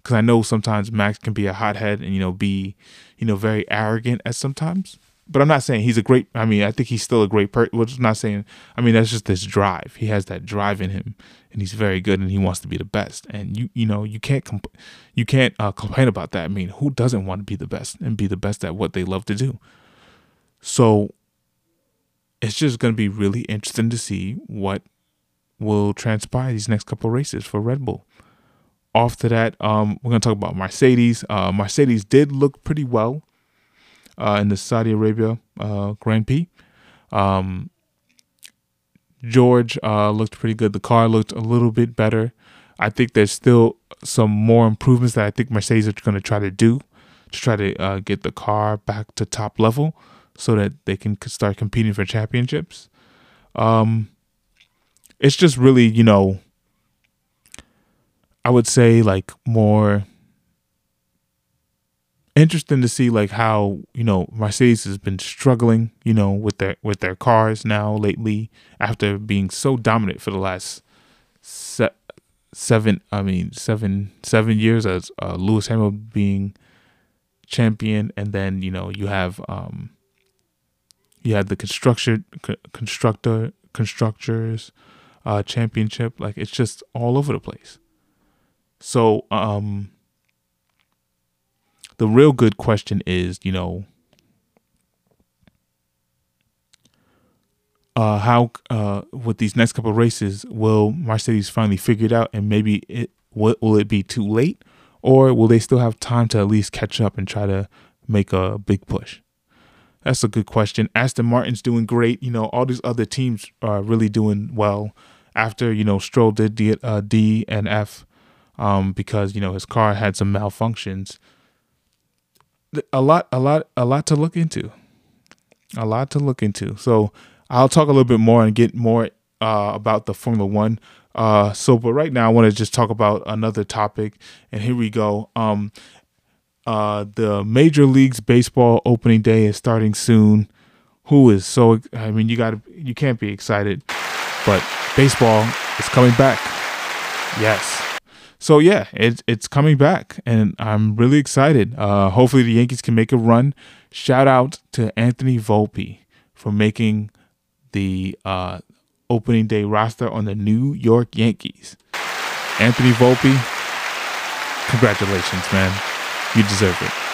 because I know sometimes Max can be a hothead and you know be you know very arrogant at sometimes. But I'm not saying he's a great. I mean, I think he's still a great person. Which is not saying. I mean, that's just this drive. He has that drive in him, and he's very good, and he wants to be the best. And you, you know, you can't comp- you can't uh, complain about that. I mean, who doesn't want to be the best and be the best at what they love to do? So it's just going to be really interesting to see what will transpire these next couple races for Red Bull. To that, um, we're gonna talk about Mercedes. Uh, Mercedes did look pretty well uh, in the Saudi Arabia uh, Grand Prix. Um, George uh, looked pretty good. The car looked a little bit better. I think there's still some more improvements that I think Mercedes are going to try to do to try to uh, get the car back to top level so that they can start competing for championships. Um, it's just really, you know, I would say like more interesting to see like how you know Mercedes has been struggling, you know, with their with their cars now lately after being so dominant for the last se- seven, I mean seven seven years as uh, Lewis Hamilton being champion, and then you know you have um you had the construction constructor constructors uh championship. Like it's just all over the place so um the real good question is, you know, uh, how uh, with these next couple races will Mercedes finally figure it out, and maybe it will, will it be too late, or will they still have time to at least catch up and try to make a big push? That's a good question. Aston Martin's doing great. You know, all these other teams are really doing well. After you know, Stroll did D, uh, D and F um, because you know his car had some malfunctions a lot, a lot, a lot to look into. A lot to look into. So I'll talk a little bit more and get more uh, about the Formula One. Uh, so, but right now I want to just talk about another topic, and here we go. Um, uh, the Major Leagues Baseball opening day is starting soon. Who is so? I mean, you got you can't be excited, but baseball is coming back. Yes. So yeah, it's it's coming back, and I'm really excited. Uh, hopefully, the Yankees can make a run. Shout out to Anthony Volpe for making the uh, opening day roster on the New York Yankees. Anthony Volpe, congratulations, man! You deserve it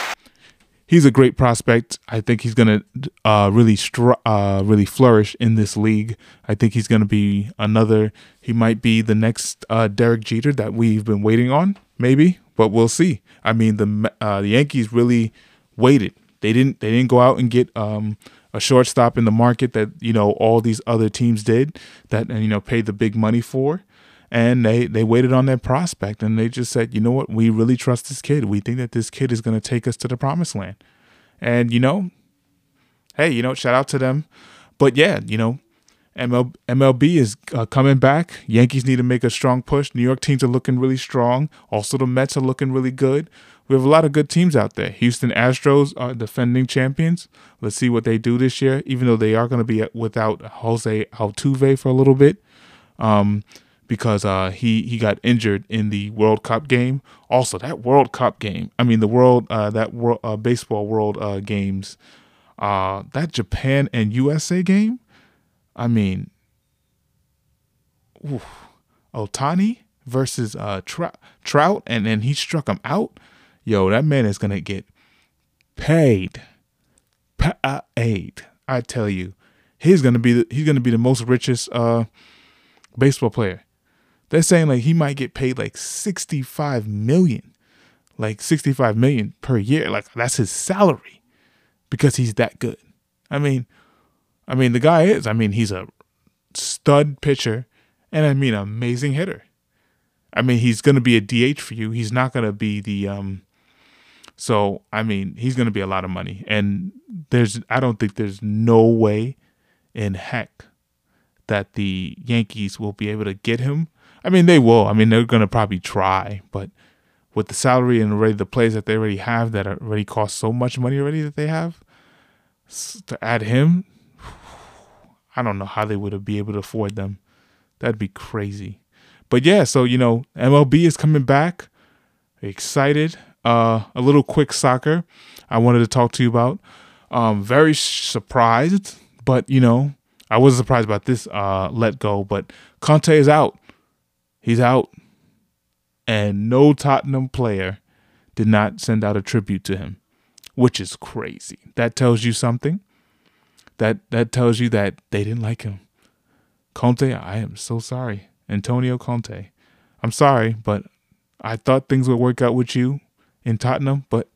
he's a great prospect. I think he's gonna uh, really str- uh, really flourish in this league. I think he's gonna be another. He might be the next uh, Derek Jeter that we've been waiting on, maybe, but we'll see. I mean, the uh, the Yankees really waited. They didn't they didn't go out and get um, a shortstop in the market that you know all these other teams did that you know paid the big money for and they they waited on their prospect and they just said, you know what, we really trust this kid. We think that this kid is going to take us to the promised land. And you know, hey, you know, shout out to them. But yeah, you know, ML, MLB is uh, coming back. Yankees need to make a strong push. New York teams are looking really strong. Also, the Mets are looking really good. We have a lot of good teams out there. Houston Astros are defending champions. Let's see what they do this year, even though they are going to be without Jose Altuve for a little bit. Um, because uh, he he got injured in the World Cup game. Also, that World Cup game. I mean, the world uh, that world uh, baseball World uh, games. Uh, that Japan and USA game. I mean, oof, Ohtani versus uh, Trout, Trout, and then he struck him out. Yo, that man is gonna get paid. Paid. I tell you, he's gonna be the, he's gonna be the most richest baseball player they're saying like he might get paid like 65 million, like 65 million per year. Like that's his salary because he's that good. I mean, I mean the guy is. I mean he's a stud pitcher and I mean amazing hitter. I mean he's going to be a DH for you. He's not going to be the um so I mean he's going to be a lot of money and there's I don't think there's no way in heck that the Yankees will be able to get him I mean, they will. I mean, they're going to probably try, but with the salary and already the players that they already have that already cost so much money already that they have, to add him, I don't know how they would be able to afford them. That'd be crazy. But yeah, so you know, MLB is coming back. Excited. Uh, a little quick soccer I wanted to talk to you about. Um, very surprised, but you know, I was surprised about this uh let go, but Conte is out. He's out. And no Tottenham player did not send out a tribute to him, which is crazy. That tells you something. That that tells you that they didn't like him. Conte, I am so sorry. Antonio Conte. I'm sorry, but I thought things would work out with you in Tottenham, but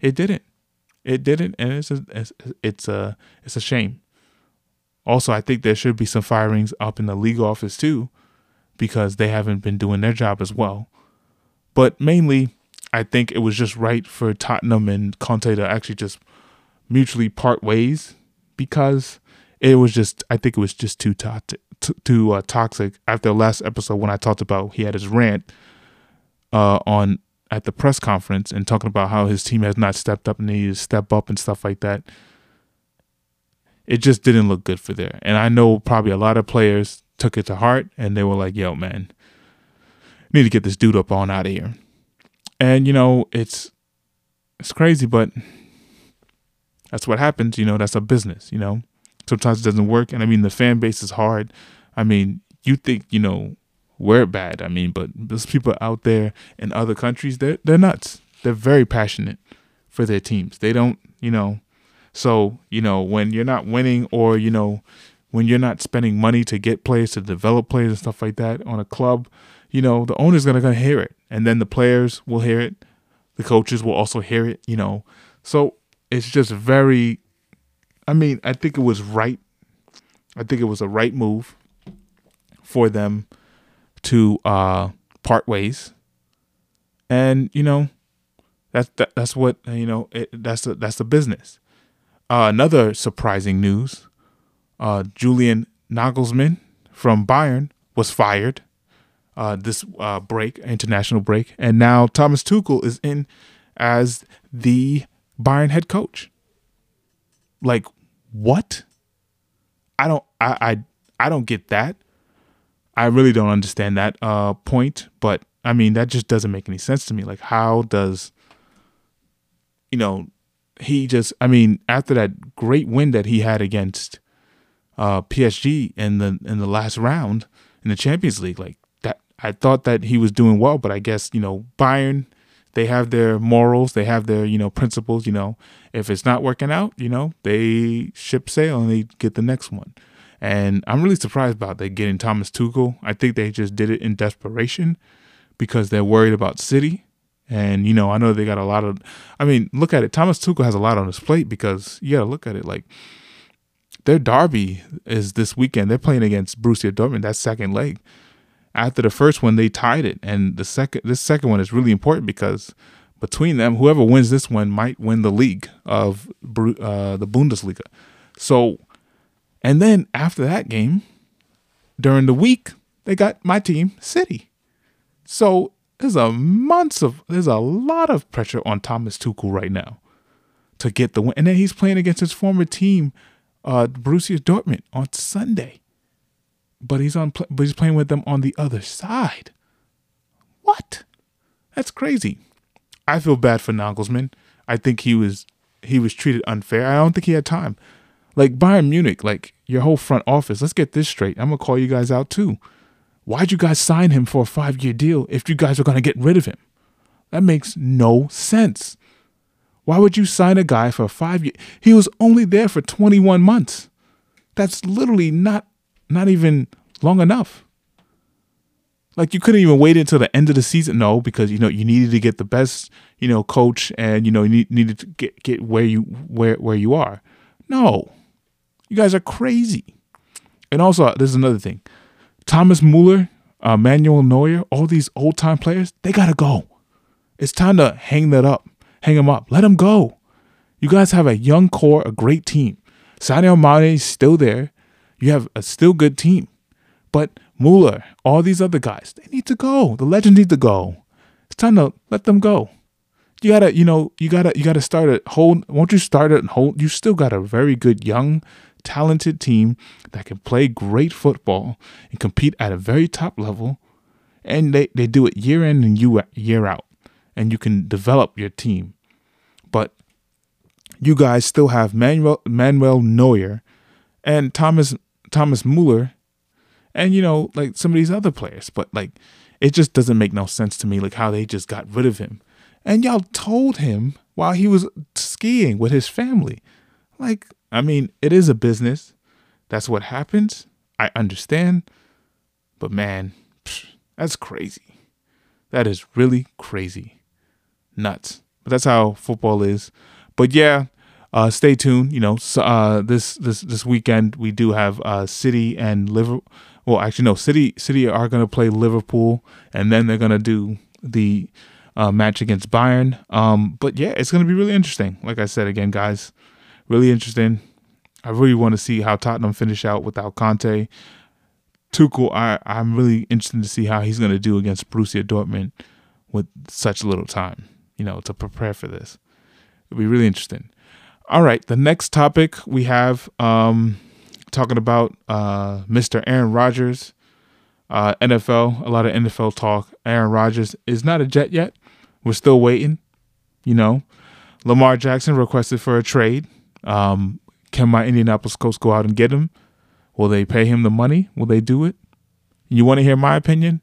it didn't. It didn't, and it's a, it's, a it's a shame. Also, I think there should be some firings up in the league office too, because they haven't been doing their job as well. But mainly, I think it was just right for Tottenham and Conte to actually just mutually part ways because it was just I think it was just too toxic, too uh, toxic. After the last episode when I talked about he had his rant uh, on at the press conference and talking about how his team has not stepped up and needed to step up and stuff like that. It just didn't look good for there, and I know probably a lot of players took it to heart and they were like, "Yo, man, need to get this dude up on out of here." And you know, it's it's crazy, but that's what happens. You know, that's a business. You know, sometimes it doesn't work. And I mean, the fan base is hard. I mean, you think, you know, we're bad. I mean, but those people out there in other countries, they're, they're nuts. They're very passionate for their teams. They don't, you know, so, you know, when you're not winning or, you know, when you're not spending money to get players, to develop players and stuff like that on a club, you know, the owner's going to hear it. And then the players will hear it. The coaches will also hear it, you know. So it's just very I mean, I think it was right. I think it was a right move for them to uh, part ways, and you know, that's that, that's what you know. It, that's the that's the business. Uh, another surprising news: uh, Julian Nagelsmann from Bayern was fired uh, this uh, break, international break, and now Thomas Tuchel is in as the Bayern head coach. Like, what? I don't I I, I don't get that. I really don't understand that uh point, but I mean that just doesn't make any sense to me. Like how does you know, he just I mean, after that great win that he had against uh PSG in the in the last round in the Champions League, like that I thought that he was doing well, but I guess, you know, Bayern they have their morals, they have their, you know, principles, you know. If it's not working out, you know, they ship sail and they get the next one. And I'm really surprised about they getting Thomas Tuchel. I think they just did it in desperation because they're worried about City. And, you know, I know they got a lot of, I mean, look at it. Thomas Tuchel has a lot on his plate because you got to look at it like their derby is this weekend. They're playing against Borussia Dortmund, that second leg. After the first one they tied it. And the second this second one is really important because between them whoever wins this one might win the league of uh, the Bundesliga. So and then after that game during the week they got my team City. So there's a months of there's a lot of pressure on Thomas Tuchel right now to get the win. And then he's playing against his former team uh Borussia Dortmund on Sunday but he's on but he's playing with them on the other side. What? That's crazy. I feel bad for Nagelsmann. I think he was he was treated unfair. I don't think he had time. Like Bayern Munich, like your whole front office. Let's get this straight. I'm gonna call you guys out too. Why'd you guys sign him for a five year deal if you guys are gonna get rid of him? That makes no sense. Why would you sign a guy for five years? He was only there for 21 months. That's literally not not even long enough. Like you couldn't even wait until the end of the season. No, because you know you needed to get the best, you know, coach, and you know you need, needed to get get where you where where you are. No, you guys are crazy. And also, there's another thing: Thomas Muller, uh, Manuel Neuer, all these old time players, they gotta go. It's time to hang that up, hang them up, let them go. You guys have a young core, a great team. Sadio Mane is still there. You have a still good team. But Muller, all these other guys, they need to go. The legends need to go. It's time to let them go. You gotta, you know, you gotta, you gotta start a whole. Won't you start it and hold? You still got a very good young, talented team that can play great football and compete at a very top level, and they they do it year in and year out, and you can develop your team. But you guys still have Manuel Manuel Neuer and Thomas Thomas Muller and you know like some of these other players but like it just doesn't make no sense to me like how they just got rid of him and y'all told him while he was skiing with his family like i mean it is a business that's what happens i understand but man psh, That's crazy. That is really crazy. Nuts. But that's how football is. But yeah, uh, stay tuned. You know, so, uh, this this this weekend we do have uh, City and Liverpool. Well, actually, no. City City are going to play Liverpool, and then they're going to do the uh, match against Bayern. Um, but yeah, it's going to be really interesting. Like I said again, guys, really interesting. I really want to see how Tottenham finish out without Conte. Tuchel, I I'm really interested to see how he's going to do against Borussia Dortmund with such little time, you know, to prepare for this. It'll be really interesting. All right, the next topic we have um, talking about uh, Mr. Aaron Rodgers, uh, NFL. A lot of NFL talk. Aaron Rodgers is not a Jet yet. We're still waiting. You know, Lamar Jackson requested for a trade. Um, can my Indianapolis Colts go out and get him? Will they pay him the money? Will they do it? You want to hear my opinion?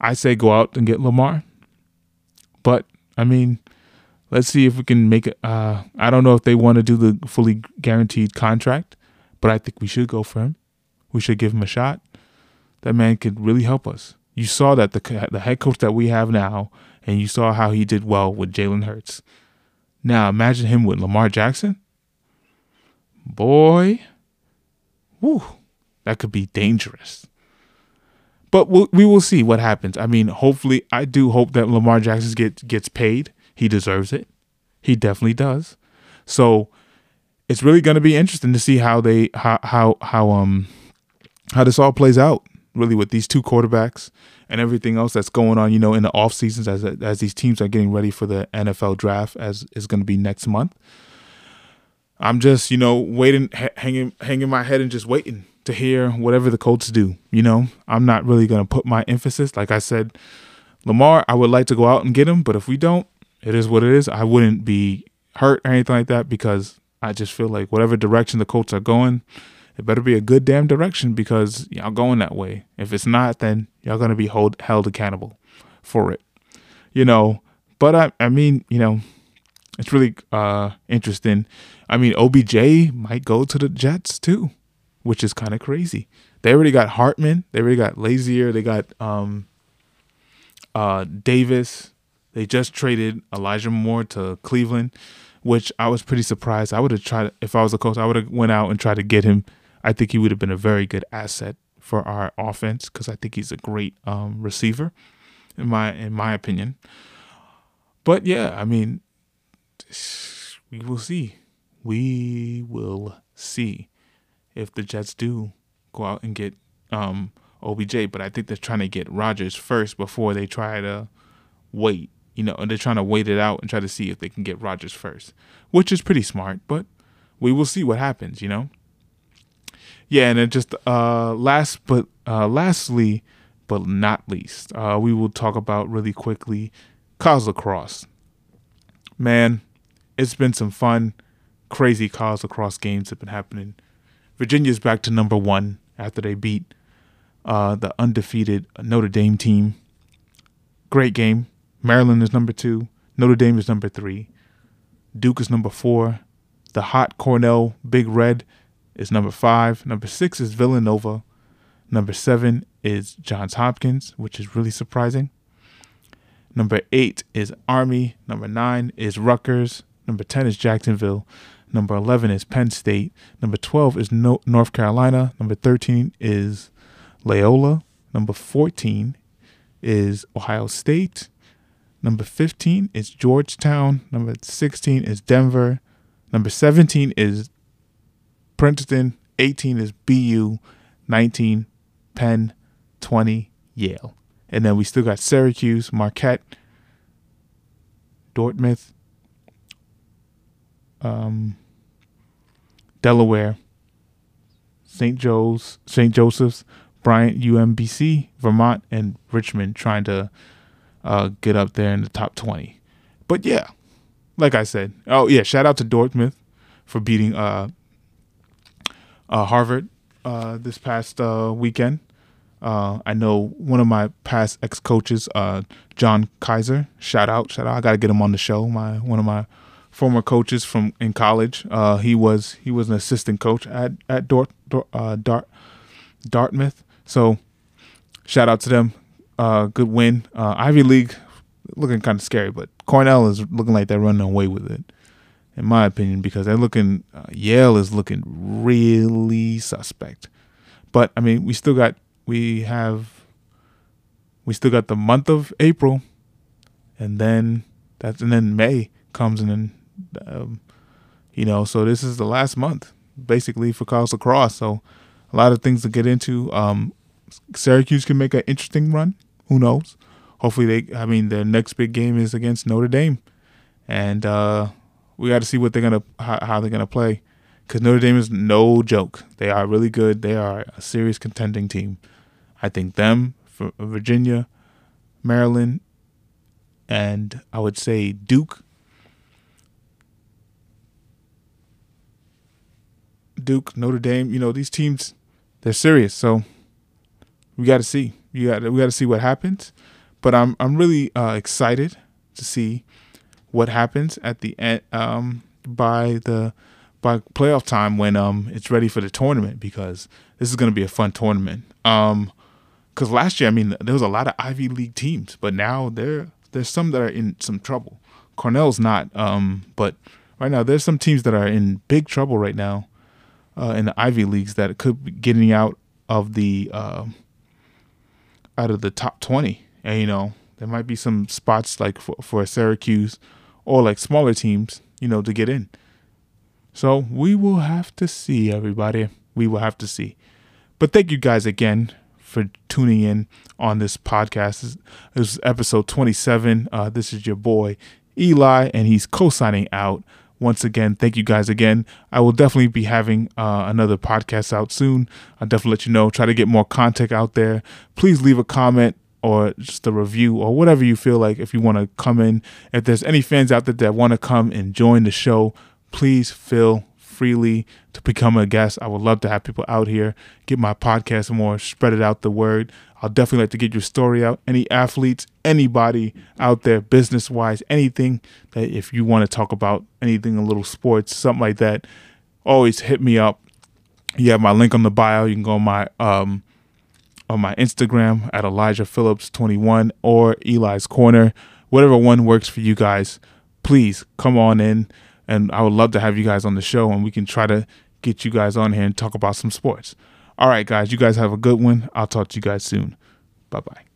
I say go out and get Lamar. But I mean, let's see if we can make it. Uh, I don't know if they want to do the fully guaranteed contract, but I think we should go for him. We should give him a shot. That man could really help us. You saw that the the head coach that we have now, and you saw how he did well with Jalen Hurts. Now imagine him with Lamar Jackson. Boy, whoo, that could be dangerous. But we'll, we will see what happens. I mean, hopefully, I do hope that Lamar Jackson gets gets paid he deserves it. He definitely does. So it's really going to be interesting to see how they how how how um how this all plays out really with these two quarterbacks and everything else that's going on, you know, in the off seasons as as these teams are getting ready for the NFL draft as is going to be next month. I'm just, you know, waiting hanging hanging my head and just waiting to hear whatever the Colts do, you know. I'm not really going to put my emphasis like I said Lamar, I would like to go out and get him, but if we don't, it is what it is. I wouldn't be hurt or anything like that because I just feel like whatever direction the Colts are going, it better be a good damn direction because y'all going that way. If it's not, then y'all gonna be hold, held accountable for it. You know, but I I mean, you know, it's really uh interesting. I mean, OBJ might go to the Jets too, which is kind of crazy. They already got Hardman. they already got Lazard, they got um uh Davis, they just traded Elijah Moore to Cleveland, which I was pretty surprised. I would have tried if I was a coach. I would have went out and tried to get him. I think he would have been a very good asset for our offense because I think he's a great um, receiver, in my in my opinion. But yeah, I mean, we will see. We will see if the Jets do go out and get um, OBJ. But I think they're trying to get Rodgers first before they try to wait you know, and they're trying to wait it out and try to see if they can get Rodgers first, which is pretty smart, but we will see what happens, you know. Yeah, and then just uh last but uh lastly but not least, uh we will talk about really quickly college lacrosse. Man, it's been some fun, crazy college lacrosse games have been happening. Virginia's back to number one after they beat uh, the undefeated Notre Dame team. Great game. Maryland is number two. Notre Dame is number three. Duke is number four. The hot Cornell Big Red is number five. Number six is Villanova. Number seven is Johns Hopkins, which is really surprising. Number eight is Army. Number nine is Rutgers. Number 10 is Jacksonville. Number 11 is Penn State. Number 12 is no- North Carolina. Number 13 is Loyola. Number 14 is Ohio State. Number 15 is Georgetown. Number 16 is Denver. Number 17 is Princeton. 18 is BU. 19 Penn. 20 Yale. And then we still got Syracuse, Marquette, Dartmouth, um, Delaware, St. Joe's, St. Joseph's, Bryant, UMBC, Vermont, and Richmond trying to uh, get up there in the top 20. But yeah, like I said, oh yeah, shout out to Dartmouth for beating uh, uh, Harvard uh, this past uh, weekend. Uh, I know one of my past ex coaches, John Kaiser. Shout out, shout out! I got to get him on the show. My one of my former coaches from in college. Uh, he was he was an assistant coach at at Dort, uh, Dart, Dartmouth. So shout out to them uh, good win. Uh, Ivy League looking kind of scary, but Cornell is looking like they're running away with it, in my opinion, because they're looking. Uh, Yale is looking really suspect, but I mean, we still got we have we still got the month of April, and then that's and then May comes and then um, you know, so this is the last month basically for college lacrosse. So a lot of things to get into. Um, Syracuse can make an interesting run. Who knows? Hopefully they. I mean, their next big game is against Notre Dame, and uh, we got to see what they're gonna how, how they're gonna play. Because Notre Dame is no joke. They are really good. They are a serious contending team. I think them, Virginia, Maryland, and I would say Duke. Duke, Notre Dame, you know, these teams, they're serious. So we got to see. You got we got to see what happens. But I'm I'm really uh, excited to see what happens at the end um, by the by playoff time when um it's ready for the tournament because this is going to be a fun tournament. Um, because last year, I mean, there was a lot of Ivy League teams, but now there there's some that are in some trouble. Cornell's not, um, but right now there's some teams that are in big trouble right now uh, in the Ivy leagues that could be getting out of the uh, out of the top twenty. And you know, there might be some spots like for, for Syracuse or like smaller teams, you know, to get in. So we will have to see, everybody. We will have to see. But thank you guys again for tuning in on this podcast. This, is episode 27. Uh, this is your boy Eli, and he's co signing out. Once again, thank you guys again. I will definitely be having uh, another podcast out soon. I'll definitely let you know. Try to get more content out there. Please leave a comment or just a review or whatever you feel like if you want to come in. If there's any fans out there that want to come and join the show, please feel freely to become a guest. I would love to have people out here, get my podcast more, spread it out the word. I'll definitely like to get your story out. Any athletes, anybody out there, business wise, anything that if you want to talk about anything in little sports, something like that, always hit me up. You have my link on the bio. You can go on my um on my Instagram at Elijah Phillips 21 or Eli's Corner, whatever one works for you guys. Please come on in and I would love to have you guys on the show and we can try to get you guys on here and talk about some sports. All right, guys, you guys have a good one. I'll talk to you guys soon. Bye bye.